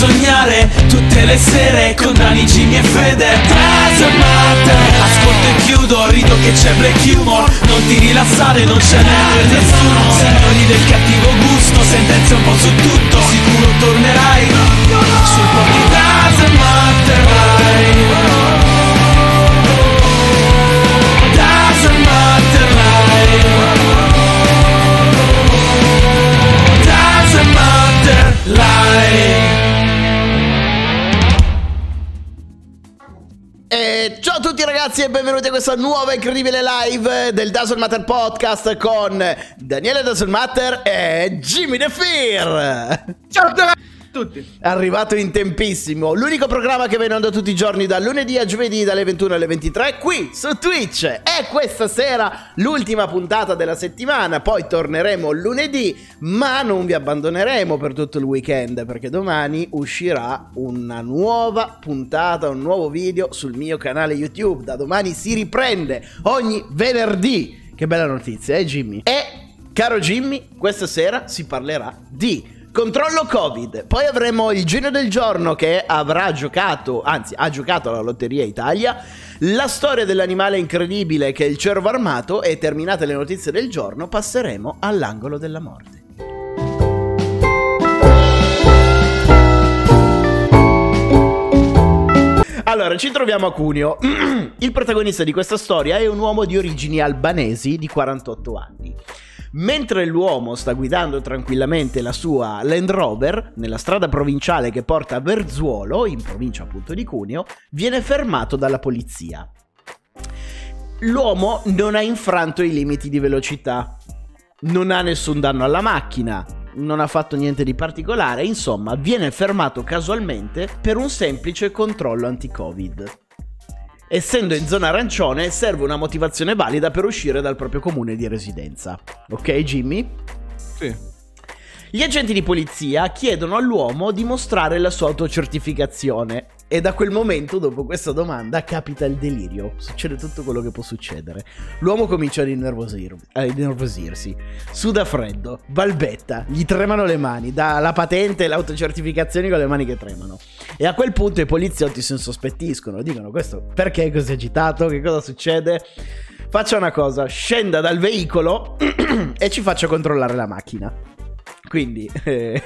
sognare tutte le sere con Dani, Jimmy e Fede. Matter Ascolto e chiudo, rido che c'è black humor. Non ti rilassare, non ce n'è per nessuno. Signori del cattivo gusto, sentenze un po' su tutto. Sicuro tornerai sul po' di ragazzi e benvenuti a questa nuova incredibile live del Dazzle Matter podcast con Daniele Dazzle Matter e Jimmy The Fear. Ciao a tutti. Arrivato in tempissimo, l'unico programma che viene onda tutti i giorni dal lunedì a giovedì dalle 21 alle 23 qui su Twitch. E questa sera l'ultima puntata della settimana, poi torneremo lunedì, ma non vi abbandoneremo per tutto il weekend perché domani uscirà una nuova puntata, un nuovo video sul mio canale YouTube. Da domani si riprende ogni venerdì. Che bella notizia, eh Jimmy? E caro Jimmy, questa sera si parlerà di Controllo Covid, poi avremo il genio del giorno che avrà giocato, anzi ha giocato alla Lotteria Italia, la storia dell'animale incredibile che è il cervo armato e terminate le notizie del giorno passeremo all'angolo della morte. Allora, ci troviamo a Cuneo. Il protagonista di questa storia è un uomo di origini albanesi di 48 anni. Mentre l'uomo sta guidando tranquillamente la sua Land Rover nella strada provinciale che porta a Verzuolo, in provincia appunto di Cuneo, viene fermato dalla polizia. L'uomo non ha infranto i limiti di velocità, non ha nessun danno alla macchina, non ha fatto niente di particolare, insomma, viene fermato casualmente per un semplice controllo anti-Covid. Essendo in zona arancione, serve una motivazione valida per uscire dal proprio comune di residenza. Ok, Jimmy? Sì. Gli agenti di polizia chiedono all'uomo di mostrare la sua autocertificazione e da quel momento, dopo questa domanda, capita il delirio. Succede tutto quello che può succedere. L'uomo comincia ad, innervosir- a innervosirsi, suda freddo, balbetta, gli tremano le mani, dà la patente e l'autocertificazione con le mani che tremano. E a quel punto i poliziotti si insospettiscono, dicono questo perché è così agitato, che cosa succede? Faccia una cosa, scenda dal veicolo e ci faccia controllare la macchina. Quindi eh,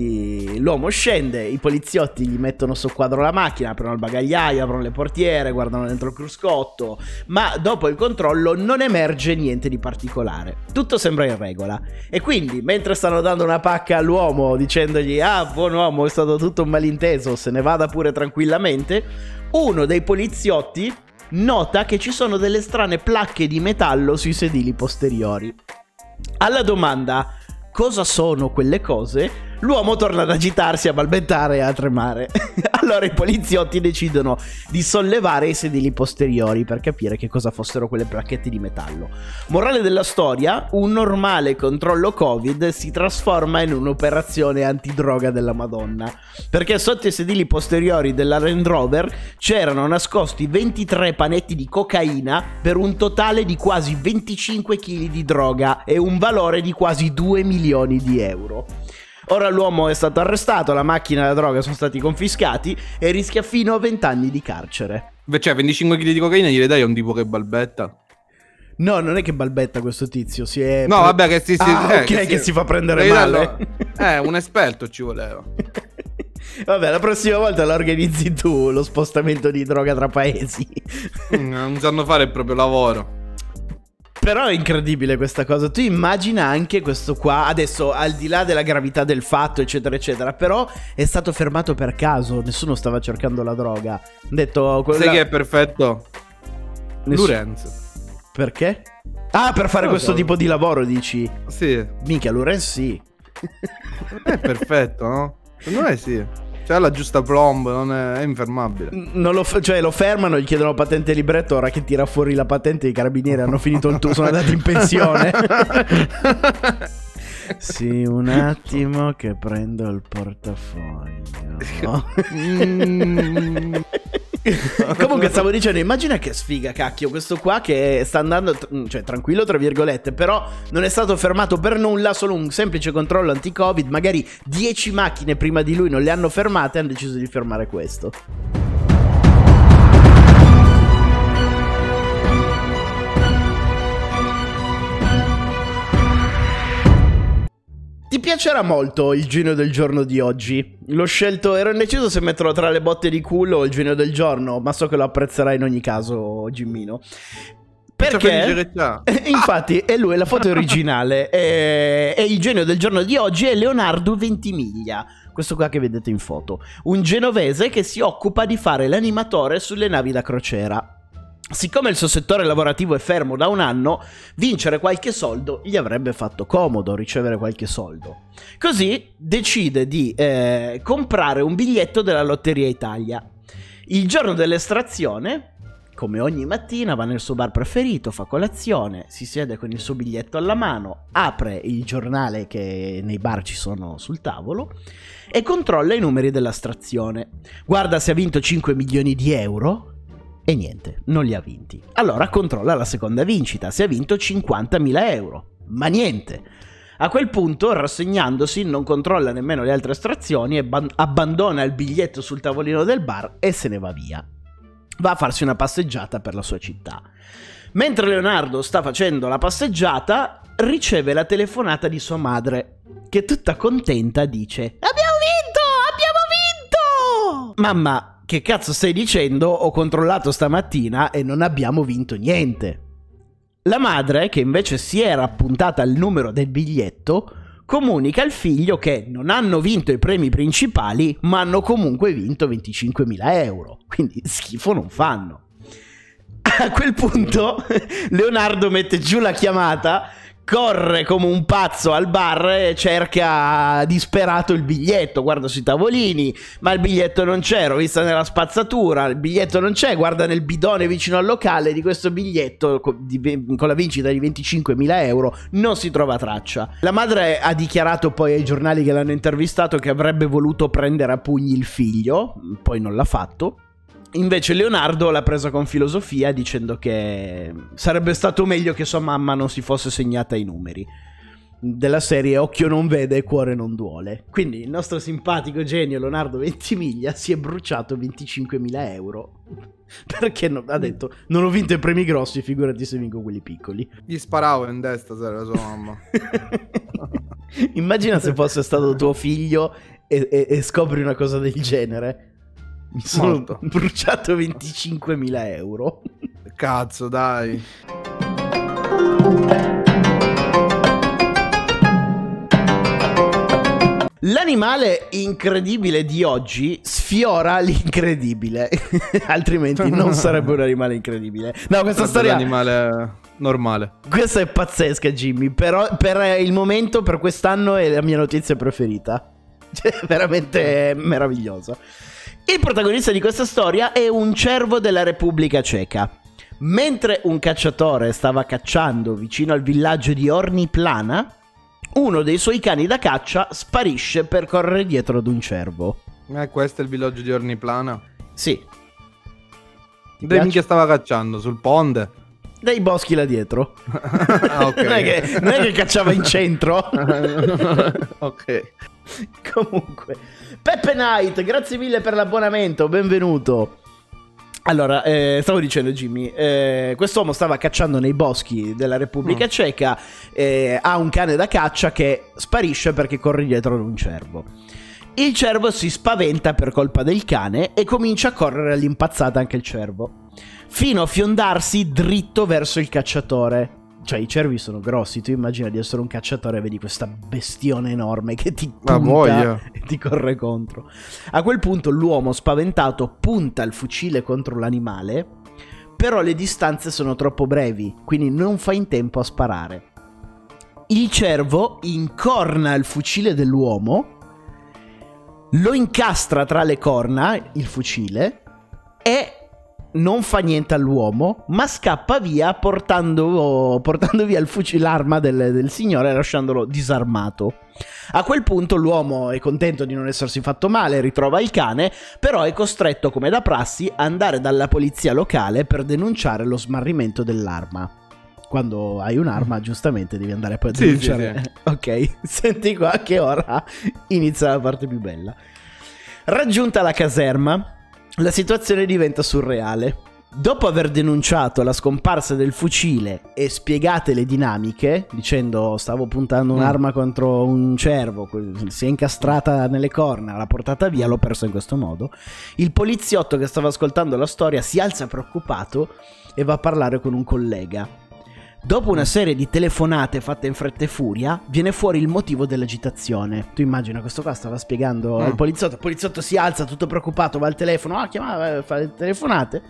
i- l'uomo scende, i poliziotti gli mettono soqquadro la macchina, aprono il bagagliaio, aprono le portiere, guardano dentro il cruscotto, ma dopo il controllo non emerge niente di particolare. Tutto sembra in regola. E quindi, mentre stanno dando una pacca all'uomo dicendogli "Ah, buon uomo, è stato tutto un malinteso, se ne vada pure tranquillamente", uno dei poliziotti nota che ci sono delle strane placche di metallo sui sedili posteriori. Alla domanda cosa sono quelle cose, l'uomo torna ad agitarsi, a balbettare e a tremare. allora i poliziotti decidono di sollevare i sedili posteriori per capire che cosa fossero quelle placchette di metallo. Morale della storia, un normale controllo Covid si trasforma in un'operazione antidroga della Madonna, perché sotto i sedili posteriori della Land Rover c'erano nascosti 23 panetti di cocaina per un totale di quasi 25 kg di droga e un valore di quasi 2 milioni di euro. Ora l'uomo è stato arrestato, la macchina e la droga sono stati confiscati e rischia fino a 20 anni di carcere. Beh, Cioè, 25 kg di cocaina gliele dai a un tipo che balbetta. No, non è che balbetta questo tizio, si è... No, vabbè, che si, si- Ah, eh, ok, che si fa prendere Devi male. darlo- Eh, un esperto ci voleva. Vabbè, la prossima volta la organizzi tu lo spostamento di droga tra paesi. Mm, Non sanno fare il proprio lavoro. Però è incredibile questa cosa. Tu immagina anche questo qua, adesso al di là della gravità del fatto, eccetera, eccetera, però è stato fermato per caso, nessuno stava cercando la droga. Ha detto quella... Sai che è perfetto? Nessu- Lorenzo. Perché? Ah, per fare lo questo so. tipo di lavoro, dici? Sì, Minchia, Lorenzo sì. è perfetto, no? Secondo me sì. C'ha la giusta plomb, non è, è infermabile. Non lo, cioè, lo fermano, gli chiedono patente libretto. Ora che tira fuori la patente, i carabinieri hanno finito il tuo, sono andati in pensione. sì, un attimo che prendo il portafoglio. Mm. Comunque stavo dicendo, immagina che sfiga, cacchio, questo qua che sta andando, tr- cioè tranquillo tra virgolette, però non è stato fermato per nulla, solo un semplice controllo anti-covid, magari 10 macchine prima di lui non le hanno fermate e hanno deciso di fermare questo. Piacerà molto il genio del giorno di oggi? L'ho scelto, ero indeciso se metterlo tra le botte di culo o il genio del giorno, ma so che lo apprezzerai in ogni caso, Gimmino. Perché? Infatti, è lui, la foto originale. E, e il genio del giorno di oggi è Leonardo Ventimiglia. Questo qua che vedete in foto. Un genovese che si occupa di fare l'animatore sulle navi da crociera. Siccome il suo settore lavorativo è fermo da un anno, vincere qualche soldo gli avrebbe fatto comodo ricevere qualche soldo. Così decide di eh, comprare un biglietto della Lotteria Italia. Il giorno dell'estrazione, come ogni mattina, va nel suo bar preferito, fa colazione, si siede con il suo biglietto alla mano, apre il giornale che nei bar ci sono sul tavolo e controlla i numeri dell'astrazione. Guarda se ha vinto 5 milioni di euro e niente, non li ha vinti. Allora controlla la seconda vincita, si è vinto 50.000 euro. Ma niente. A quel punto, rassegnandosi, non controlla nemmeno le altre estrazioni e ban- abbandona il biglietto sul tavolino del bar e se ne va via. Va a farsi una passeggiata per la sua città. Mentre Leonardo sta facendo la passeggiata, riceve la telefonata di sua madre, che tutta contenta dice: Abbiamo vinto! Abbiamo vinto! Mamma, che cazzo stai dicendo? Ho controllato stamattina e non abbiamo vinto niente. La madre, che invece si era appuntata al numero del biglietto, comunica al figlio che non hanno vinto i premi principali, ma hanno comunque vinto 25.000 euro. Quindi schifo non fanno. A quel punto Leonardo mette giù la chiamata corre come un pazzo al bar e cerca disperato il biglietto, guarda sui tavolini, ma il biglietto non c'è, l'ho vista nella spazzatura, il biglietto non c'è, guarda nel bidone vicino al locale di questo biglietto con la vincita di 25.000 euro, non si trova traccia. La madre ha dichiarato poi ai giornali che l'hanno intervistato che avrebbe voluto prendere a pugni il figlio, poi non l'ha fatto. Invece Leonardo l'ha presa con filosofia dicendo che sarebbe stato meglio che sua mamma non si fosse segnata i numeri. Della serie Occhio non vede e cuore non duole. Quindi il nostro simpatico genio Leonardo Ventimiglia si è bruciato 25.000 euro. Perché no, ha detto non ho vinto i premi grossi, figurati se vinco quelli piccoli. Gli sparavo in destra se era sua mamma. Immagina se fosse stato tuo figlio e, e, e scopri una cosa del genere. Mi sono Molto. bruciato 25.000 euro. Cazzo, dai. L'animale incredibile di oggi sfiora l'incredibile, altrimenti non sarebbe un animale incredibile. No, questa storia... Un animale normale. Questa è pazzesca, Jimmy, però per il momento, per quest'anno, è la mia notizia preferita. Cioè, veramente meravigliosa. Il protagonista di questa storia è un cervo della Repubblica Ceca. Mentre un cacciatore stava cacciando vicino al villaggio di Orniplana, uno dei suoi cani da caccia sparisce per correre dietro ad un cervo. Eh, questo è il villaggio di Orniplana? Sì. Dove minchia stava cacciando? Sul ponte? Dai boschi là dietro. ah, ok. non, è che, non è che cacciava in centro. ok. Comunque, Peppe Knight, grazie mille per l'abbonamento, benvenuto. Allora, eh, stavo dicendo Jimmy, eh, quest'uomo stava cacciando nei boschi della Repubblica mm. Ceca, eh, ha un cane da caccia che sparisce perché corre dietro ad un cervo. Il cervo si spaventa per colpa del cane e comincia a correre all'impazzata anche il cervo, fino a fiondarsi dritto verso il cacciatore. Cioè, i cervi sono grossi. Tu immagina di essere un cacciatore e vedi questa bestione enorme che ti punta e ti corre contro. A quel punto l'uomo spaventato punta il fucile contro l'animale, però le distanze sono troppo brevi, quindi non fa in tempo a sparare. Il cervo incorna il fucile dell'uomo, lo incastra tra le corna, il fucile, e non fa niente all'uomo, ma scappa via portando, portando via il fucile, l'arma del, del signore lasciandolo disarmato. A quel punto l'uomo è contento di non essersi fatto male, ritrova il cane, però è costretto come da prassi a andare dalla polizia locale per denunciare lo smarrimento dell'arma. Quando hai un'arma, giustamente devi andare poi a Sì, sì, denunciare. Ok, senti qua che ora inizia la parte più bella. Raggiunta la caserma, la situazione diventa surreale. Dopo aver denunciato la scomparsa del fucile e spiegate le dinamiche, dicendo stavo puntando un'arma contro un cervo, si è incastrata nelle corna, l'ha portata via, l'ho perso in questo modo, il poliziotto che stava ascoltando la storia si alza preoccupato e va a parlare con un collega. Dopo una serie di telefonate fatte in fretta e furia, viene fuori il motivo dell'agitazione. Tu immagina, questo qua stava spiegando Mm. al poliziotto, il poliziotto si alza tutto preoccupato, va al telefono, ah, chiama, eh, fa le telefonate.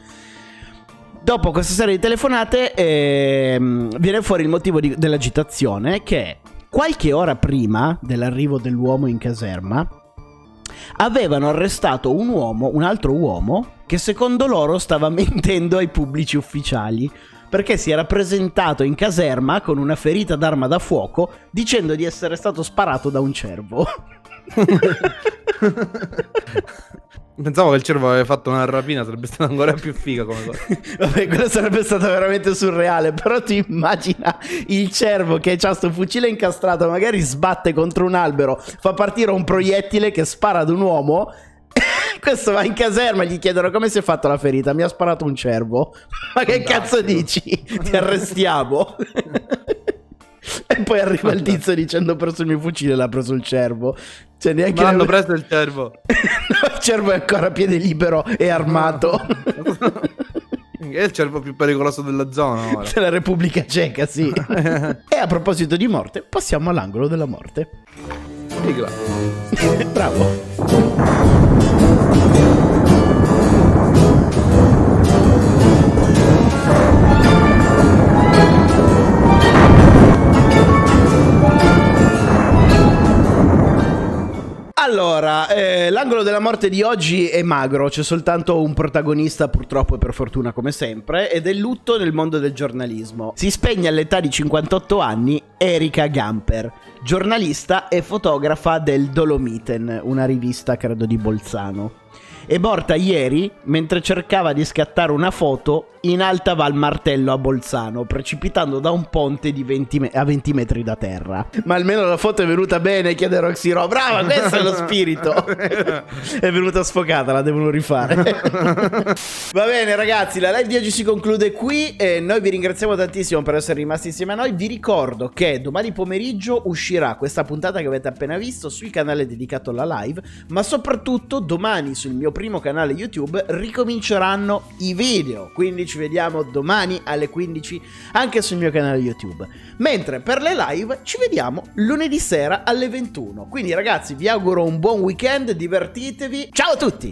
Dopo questa serie di telefonate ehm, viene fuori il motivo di- dell'agitazione che qualche ora prima dell'arrivo dell'uomo in caserma avevano arrestato un uomo, un altro uomo che secondo loro stava mentendo ai pubblici ufficiali perché si era presentato in caserma con una ferita d'arma da fuoco dicendo di essere stato sparato da un cervo. Pensavo che il cervo aveva fatto una rapina, sarebbe stata ancora più figa come cosa. Vabbè, quello sarebbe stato veramente surreale. Però ti immagina il cervo che ha sto fucile incastrato, magari sbatte contro un albero, fa partire un proiettile che spara ad un uomo. Questo va in caserma gli chiedono come si è fatta la ferita. Mi ha sparato un cervo. Ma che cazzo Fantastico. dici? Ti arrestiamo. e poi arriva il tizio dicendo ho preso il mio fucile l'ha preso il cervo. Cioè neanche Ma hanno ne- preso il cervo. No, il cervo è ancora a piede libero e armato. È il cervo più pericoloso della zona ora. Della Repubblica Ceca, sì. e a proposito di morte, passiamo all'angolo della morte. Sigla. Bravo. Allora, eh, l'angolo della morte di oggi è magro, c'è soltanto un protagonista purtroppo e per fortuna come sempre, ed è lutto nel mondo del giornalismo. Si spegne all'età di 58 anni Erika Gamper, giornalista e fotografa del Dolomiten, una rivista credo di Bolzano. È morta ieri mentre cercava di scattare una foto in alta Val Martello a Bolzano, precipitando da un ponte di 20 me- a 20 metri da terra. Ma almeno la foto è venuta bene, chiede Roxy Ro. Brava, questo è lo spirito. è venuta sfocata, la devono rifare. Va bene, ragazzi, la live di oggi si conclude qui. E noi vi ringraziamo tantissimo per essere rimasti insieme a noi. Vi ricordo che domani pomeriggio uscirà questa puntata che avete appena visto sul canale dedicato alla live. Ma soprattutto domani sul mio primo canale YouTube ricominceranno i video. Quindi ci vediamo domani alle 15 anche sul mio canale YouTube. Mentre per le live ci vediamo lunedì sera alle 21. Quindi ragazzi vi auguro un buon weekend, divertitevi. Ciao a tutti!